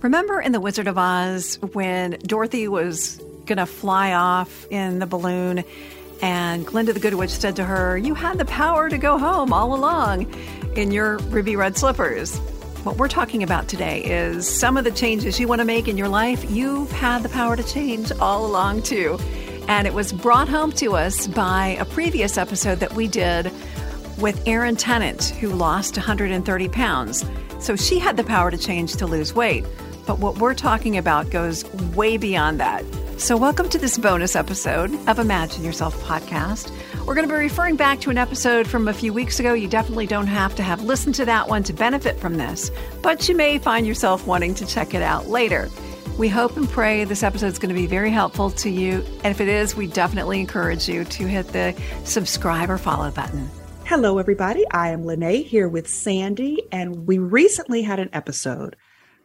Remember in The Wizard of Oz when Dorothy was going to fly off in the balloon and Glinda the Good Witch said to her, You had the power to go home all along in your ruby red slippers. What we're talking about today is some of the changes you want to make in your life. You've had the power to change all along, too. And it was brought home to us by a previous episode that we did with Erin Tennant, who lost 130 pounds. So she had the power to change to lose weight. But what we're talking about goes way beyond that. So, welcome to this bonus episode of Imagine Yourself podcast. We're going to be referring back to an episode from a few weeks ago. You definitely don't have to have listened to that one to benefit from this, but you may find yourself wanting to check it out later. We hope and pray this episode is going to be very helpful to you. And if it is, we definitely encourage you to hit the subscribe or follow button. Hello, everybody. I am Lene here with Sandy, and we recently had an episode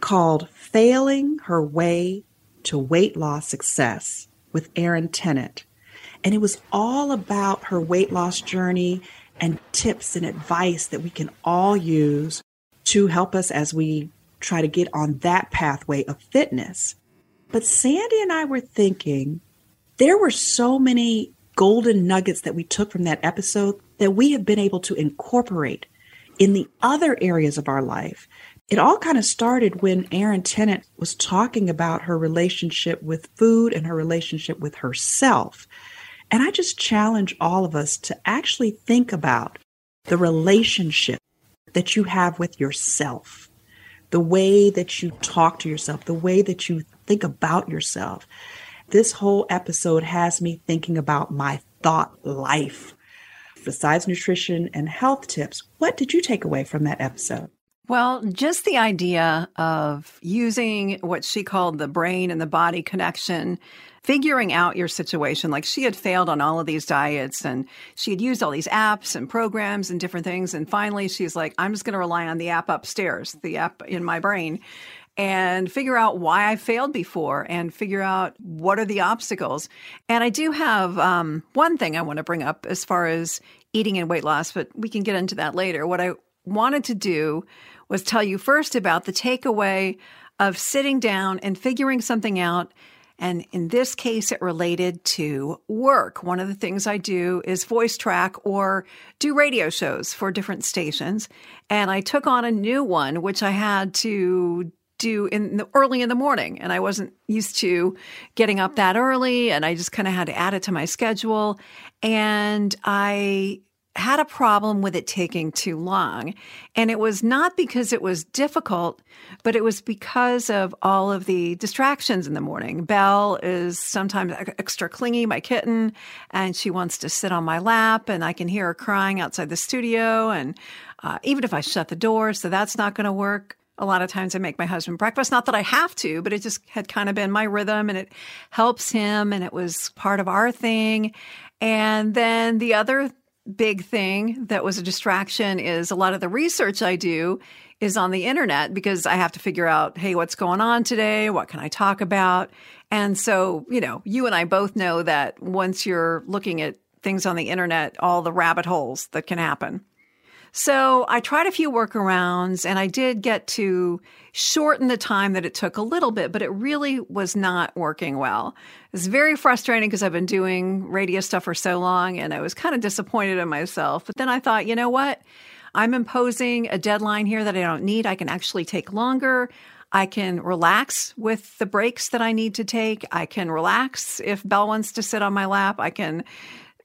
called Failing Her Way to Weight Loss Success with Erin Tennant. And it was all about her weight loss journey and tips and advice that we can all use to help us as we try to get on that pathway of fitness. But Sandy and I were thinking there were so many golden nuggets that we took from that episode that we have been able to incorporate in the other areas of our life it all kind of started when Erin Tennant was talking about her relationship with food and her relationship with herself. And I just challenge all of us to actually think about the relationship that you have with yourself, the way that you talk to yourself, the way that you think about yourself. This whole episode has me thinking about my thought life. Besides nutrition and health tips, what did you take away from that episode? Well, just the idea of using what she called the brain and the body connection, figuring out your situation. Like she had failed on all of these diets and she had used all these apps and programs and different things. And finally, she's like, I'm just going to rely on the app upstairs, the app in my brain, and figure out why I failed before and figure out what are the obstacles. And I do have um, one thing I want to bring up as far as eating and weight loss, but we can get into that later. What I wanted to do was tell you first about the takeaway of sitting down and figuring something out. And in this case, it related to work. One of the things I do is voice track or do radio shows for different stations. And I took on a new one, which I had to do in the early in the morning and I wasn't used to getting up that early and I just kind of had to add it to my schedule and I had a problem with it taking too long. And it was not because it was difficult, but it was because of all of the distractions in the morning. Belle is sometimes extra clingy, my kitten, and she wants to sit on my lap, and I can hear her crying outside the studio. And uh, even if I shut the door, so that's not going to work. A lot of times I make my husband breakfast. Not that I have to, but it just had kind of been my rhythm and it helps him and it was part of our thing. And then the other big thing that was a distraction is a lot of the research I do is on the internet because I have to figure out, hey, what's going on today? What can I talk about? And so, you know, you and I both know that once you're looking at things on the internet, all the rabbit holes that can happen. So I tried a few workarounds and I did get to shorten the time that it took a little bit, but it really was not working well. It's very frustrating because I've been doing radio stuff for so long and I was kind of disappointed in myself. But then I thought, you know what? I'm imposing a deadline here that I don't need. I can actually take longer. I can relax with the breaks that I need to take. I can relax if Belle wants to sit on my lap. I can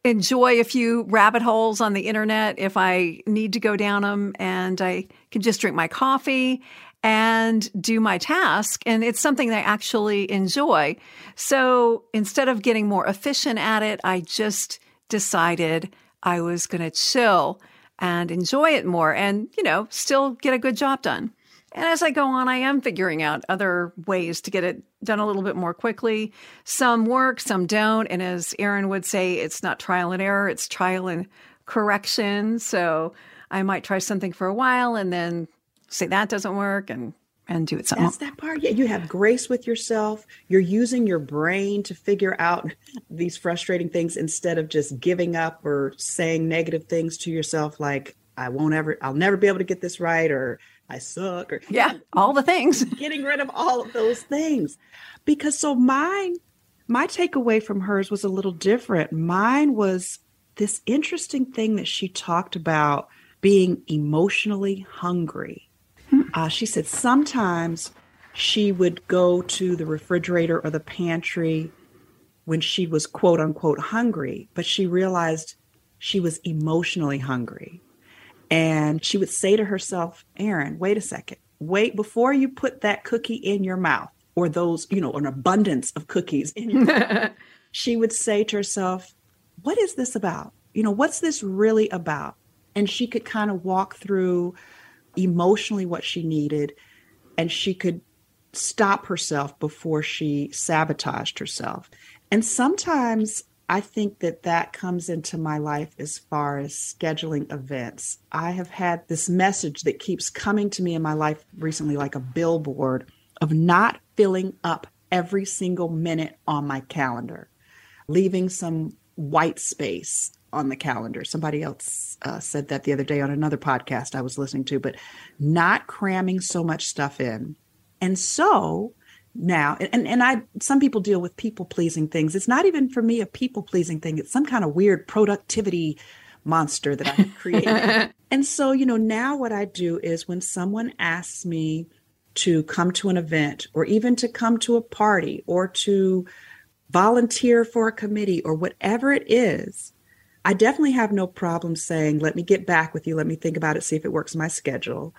enjoy a few rabbit holes on the internet if I need to go down them, and I can just drink my coffee and do my task. And it's something that I actually enjoy. So instead of getting more efficient at it, I just decided I was going to chill and enjoy it more and, you know, still get a good job done. And as I go on, I am figuring out other ways to get it done a little bit more quickly. Some work, some don't. And as Erin would say, it's not trial and error, it's trial and correction. So I might try something for a while and then say that doesn't work and and do it something. That's that part. Yeah, you have grace with yourself. You're using your brain to figure out these frustrating things instead of just giving up or saying negative things to yourself like I won't ever I'll never be able to get this right or I suck or yeah, all the things. getting rid of all of those things. Because so mine my takeaway from hers was a little different. Mine was this interesting thing that she talked about being emotionally hungry. Hmm. Uh, she said sometimes she would go to the refrigerator or the pantry when she was quote unquote hungry, but she realized she was emotionally hungry. And she would say to herself, Erin, wait a second. Wait before you put that cookie in your mouth or those, you know, an abundance of cookies in your mouth. she would say to herself, What is this about? You know, what's this really about? And she could kind of walk through emotionally what she needed and she could stop herself before she sabotaged herself. And sometimes I think that that comes into my life as far as scheduling events. I have had this message that keeps coming to me in my life recently, like a billboard, of not filling up every single minute on my calendar, leaving some white space on the calendar. Somebody else uh, said that the other day on another podcast I was listening to, but not cramming so much stuff in. And so now, and, and I, some people deal with people pleasing things. It's not even for me a people pleasing thing. It's some kind of weird productivity monster that I created. and so, you know, now what I do is when someone asks me to come to an event or even to come to a party or to volunteer for a committee or whatever it is, I definitely have no problem saying, let me get back with you. Let me think about it, see if it works my schedule.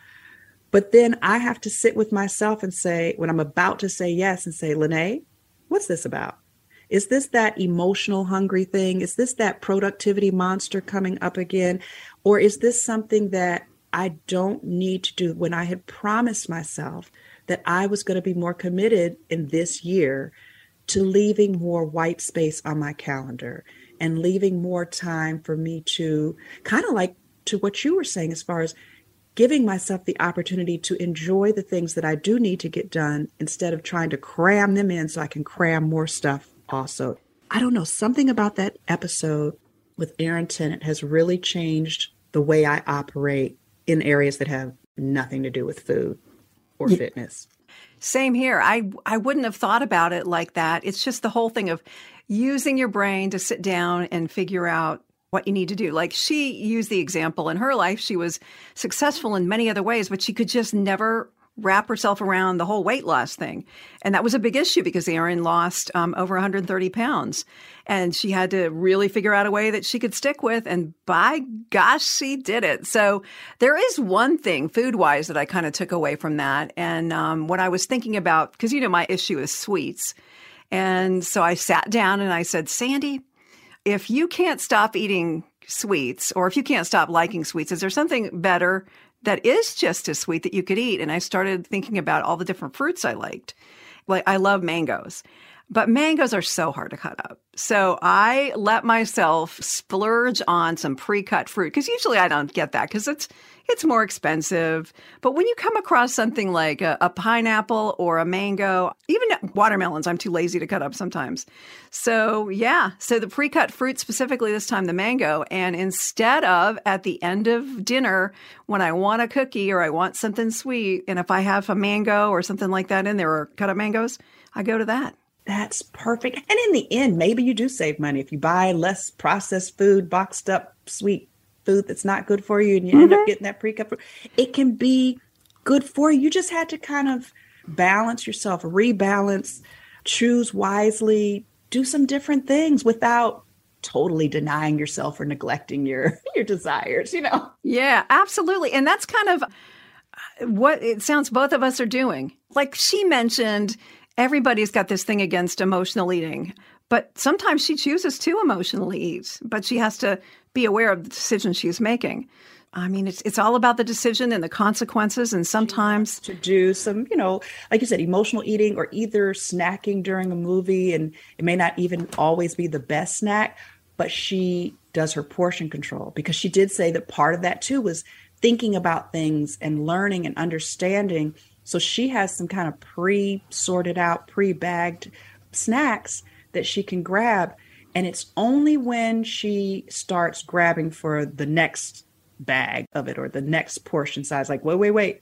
But then I have to sit with myself and say, when I'm about to say yes, and say, Lene, what's this about? Is this that emotional hungry thing? Is this that productivity monster coming up again? Or is this something that I don't need to do when I had promised myself that I was going to be more committed in this year to leaving more white space on my calendar and leaving more time for me to kind of like to what you were saying as far as giving myself the opportunity to enjoy the things that I do need to get done instead of trying to cram them in so I can cram more stuff also. I don't know, something about that episode with Erin Tennant has really changed the way I operate in areas that have nothing to do with food or yeah. fitness. Same here. I I wouldn't have thought about it like that. It's just the whole thing of using your brain to sit down and figure out what you need to do. Like she used the example in her life, she was successful in many other ways, but she could just never wrap herself around the whole weight loss thing. And that was a big issue because Erin lost um, over 130 pounds. And she had to really figure out a way that she could stick with. And by gosh, she did it. So there is one thing food wise that I kind of took away from that. And um, what I was thinking about, because you know, my issue is sweets. And so I sat down and I said, Sandy, if you can't stop eating sweets or if you can't stop liking sweets, is there something better that is just as sweet that you could eat. And I started thinking about all the different fruits I liked. Like I love mangoes. But mangoes are so hard to cut up. So I let myself splurge on some pre-cut fruit because usually I don't get that because it's it's more expensive. But when you come across something like a, a, pineapple or a mango, even watermelons, I'm too lazy to cut up sometimes. So yeah, so the pre-cut fruit specifically this time the mango, and instead of at the end of dinner when I want a cookie or I want something sweet, and if I have a mango or something like that in there or cut up mangoes, I go to that. That's perfect. And in the end, maybe you do save money if you buy less processed food, boxed up sweet food that's not good for you, and you mm-hmm. end up mm-hmm. getting that fruit. It can be good for you. You just had to kind of balance yourself, rebalance, choose wisely, do some different things without totally denying yourself or neglecting your your desires, you know. Yeah, absolutely. And that's kind of what it sounds both of us are doing. Like she mentioned everybody's got this thing against emotional eating, but sometimes she chooses to emotionally eat, but she has to be aware of the decision she's making. I mean, it's it's all about the decision and the consequences, and sometimes to do some, you know, like you said, emotional eating or either snacking during a movie, and it may not even always be the best snack, but she does her portion control because she did say that part of that too was thinking about things and learning and understanding so she has some kind of pre sorted out, pre bagged snacks that she can grab. And it's only when she starts grabbing for the next bag of it or the next portion size, like, wait, wait, wait,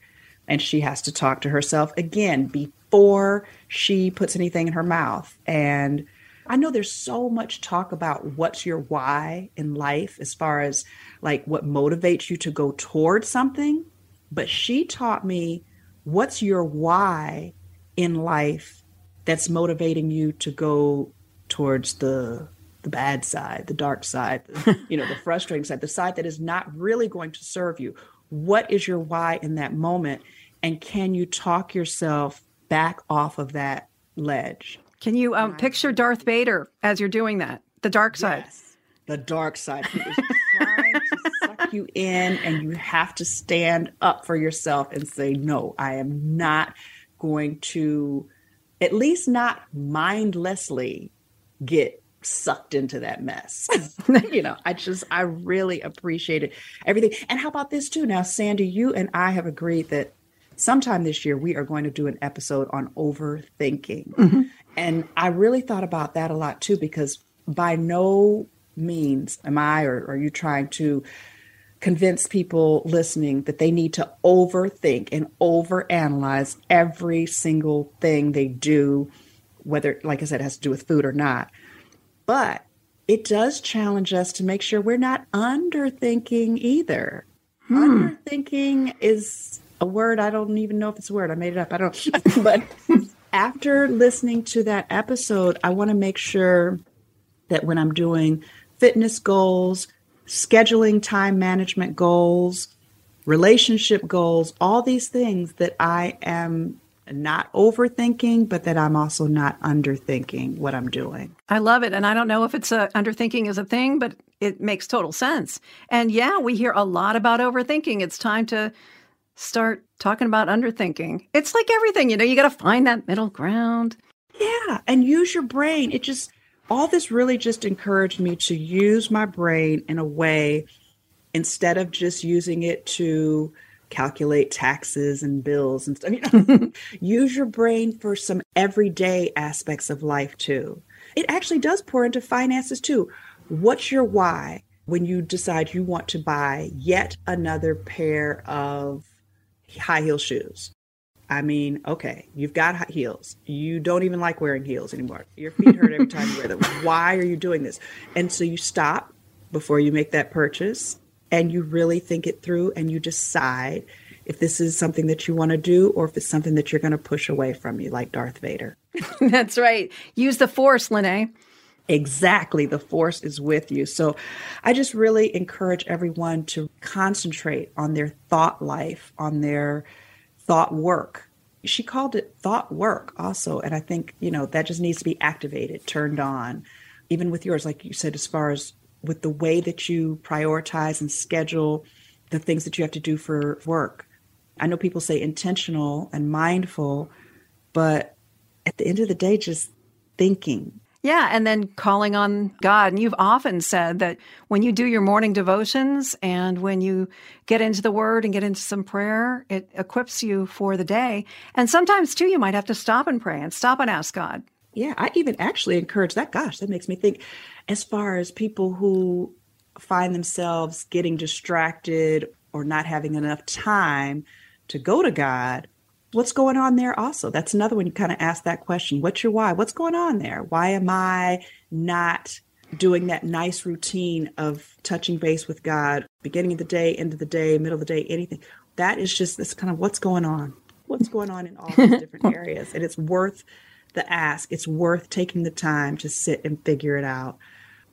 and she has to talk to herself again before she puts anything in her mouth. And I know there's so much talk about what's your why in life as far as like what motivates you to go towards something. But she taught me what's your why in life that's motivating you to go towards the the bad side, the dark side, the, you know, the frustrating side, the side that is not really going to serve you. What is your why in that moment? And can you talk yourself back off of that ledge? Can you um, picture Darth Vader as you're doing that? The dark side. Yes, the dark side. He is trying to suck you in, and you have to stand up for yourself and say, No, I am not going to, at least not mindlessly, get sucked into that mess. you know, I just, I really appreciated everything. And how about this too? Now, Sandy, you and I have agreed that sometime this year we are going to do an episode on overthinking. Mm-hmm. And I really thought about that a lot too, because by no means am I or are you trying to convince people listening that they need to overthink and overanalyze every single thing they do, whether, like I said, it has to do with food or not. But it does challenge us to make sure we're not underthinking either. Hmm. Underthinking is a word I don't even know if it's a word. I made it up. I don't. but after listening to that episode, I want to make sure that when I'm doing fitness goals, scheduling time management goals, relationship goals, all these things that I am not overthinking, but that I'm also not underthinking what I'm doing. I love it. And I don't know if it's a underthinking is a thing, but it makes total sense. And yeah, we hear a lot about overthinking. It's time to start talking about underthinking. It's like everything, you know, you got to find that middle ground. Yeah. And use your brain. It just, all this really just encouraged me to use my brain in a way instead of just using it to calculate taxes and bills and stuff. You know, use your brain for some everyday aspects of life too. It actually does pour into finances too. What's your why when you decide you want to buy yet another pair of high heel shoes? I mean, okay, you've got high heels. You don't even like wearing heels anymore. Your feet hurt every time you wear them. Why are you doing this? And so you stop before you make that purchase and you really think it through and you decide if this is something that you want to do or if it's something that you're going to push away from you, like Darth Vader. That's right. Use the force, Lene. Exactly. The force is with you. So I just really encourage everyone to concentrate on their thought life, on their thought work. She called it thought work also. And I think, you know, that just needs to be activated, turned on. Even with yours, like you said, as far as with the way that you prioritize and schedule the things that you have to do for work. I know people say intentional and mindful, but at the end of the day, just thinking. Yeah, and then calling on God. And you've often said that when you do your morning devotions and when you get into the word and get into some prayer, it equips you for the day. And sometimes, too, you might have to stop and pray and stop and ask God. Yeah, I even actually encourage that. Gosh, that makes me think as far as people who find themselves getting distracted or not having enough time to go to God, what's going on there also? That's another one you kind of ask that question. What's your why? What's going on there? Why am I not doing that nice routine of touching base with God, beginning of the day, end of the day, middle of the day, anything? That is just this kind of what's going on. What's going on in all these different areas. And it's worth the ask. It's worth taking the time to sit and figure it out.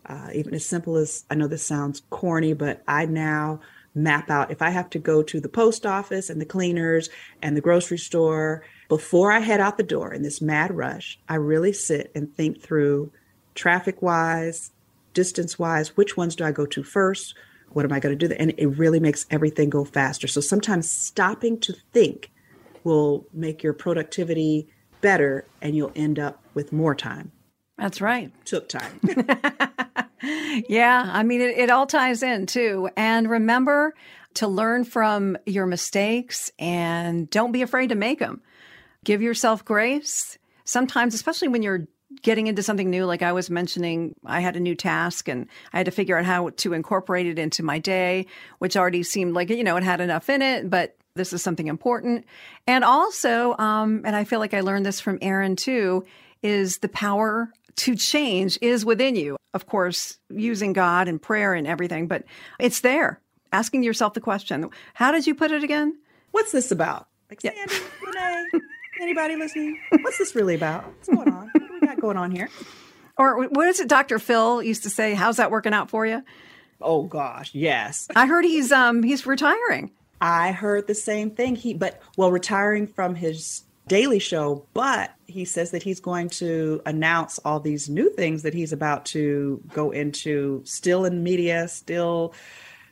Uh, even as simple as I know this sounds corny, but I now map out if I have to go to the post office and the cleaners and the grocery store before I head out the door in this mad rush, I really sit and think through traffic wise, distance wise, which ones do I go to first? What am I going to do? And it really makes everything go faster. So sometimes stopping to think will make your productivity better and you'll end up with more time. That's right. Took time. yeah, I mean, it, it all ties in too. And remember to learn from your mistakes and don't be afraid to make them. Give yourself grace. Sometimes, especially when you're getting into something new, like I was mentioning, I had a new task and I had to figure out how to incorporate it into my day, which already seemed like, you know, it had enough in it, but This is something important. And also, um, and I feel like I learned this from Erin too, is the power to change is within you. Of course, using God and prayer and everything, but it's there. Asking yourself the question, how did you put it again? What's this about? Like, yeah. Sandy, Renee, anybody listening? What's this really about? What's going on? What we got going on here? Or what is it Dr. Phil used to say, how's that working out for you? Oh gosh, yes. I heard he's um he's retiring. I heard the same thing. He but well retiring from his daily show, but he says that he's going to announce all these new things that he's about to go into still in media, still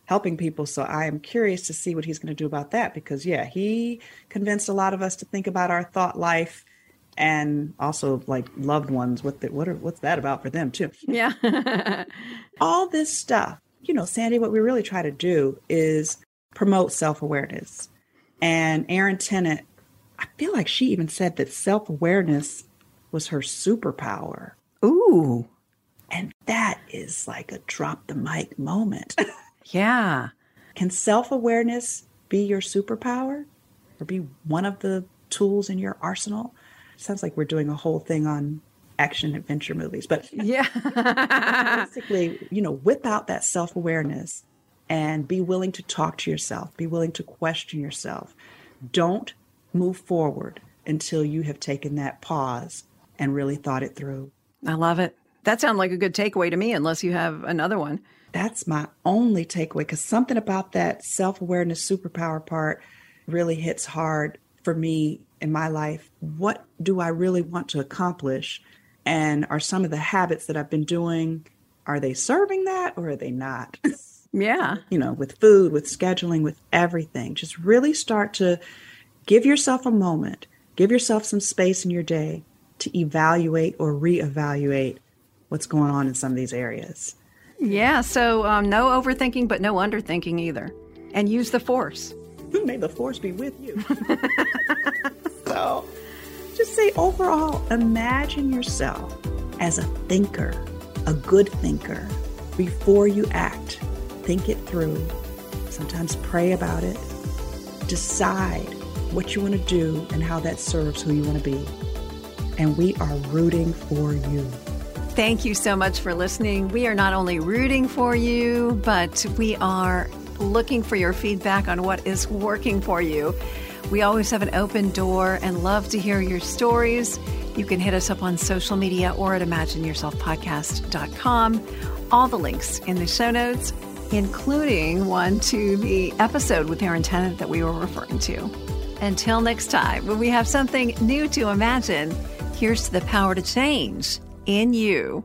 helping people. So I am curious to see what he's going to do about that because yeah, he convinced a lot of us to think about our thought life and also like loved ones what the, what are what's that about for them too. Yeah. all this stuff. You know, Sandy, what we really try to do is promote self-awareness. And Erin Tennant, I feel like she even said that self-awareness was her superpower. Ooh. And that is like a drop the mic moment. Yeah. Can self awareness be your superpower or be one of the tools in your arsenal? Sounds like we're doing a whole thing on action adventure movies, but yeah. basically, you know, whip out that self awareness and be willing to talk to yourself, be willing to question yourself. Don't move forward until you have taken that pause and really thought it through. I love it. That sounds like a good takeaway to me, unless you have another one that's my only takeaway because something about that self awareness superpower part really hits hard for me in my life. What do I really want to accomplish? And are some of the habits that I've been doing, are they serving that or are they not? Yeah. you know, with food, with scheduling, with everything. Just really start to give yourself a moment, give yourself some space in your day to evaluate or reevaluate what's going on in some of these areas. Yeah, so um, no overthinking, but no underthinking either. And use the force. May the force be with you. so just say overall, imagine yourself as a thinker, a good thinker. Before you act, think it through. Sometimes pray about it. Decide what you want to do and how that serves who you want to be. And we are rooting for you. Thank you so much for listening. We are not only rooting for you, but we are looking for your feedback on what is working for you. We always have an open door and love to hear your stories. You can hit us up on social media or at imagineyourselfpodcast.com. All the links in the show notes, including one to the episode with Erin Tennant that we were referring to. Until next time, when we have something new to imagine, here's to the power to change in you.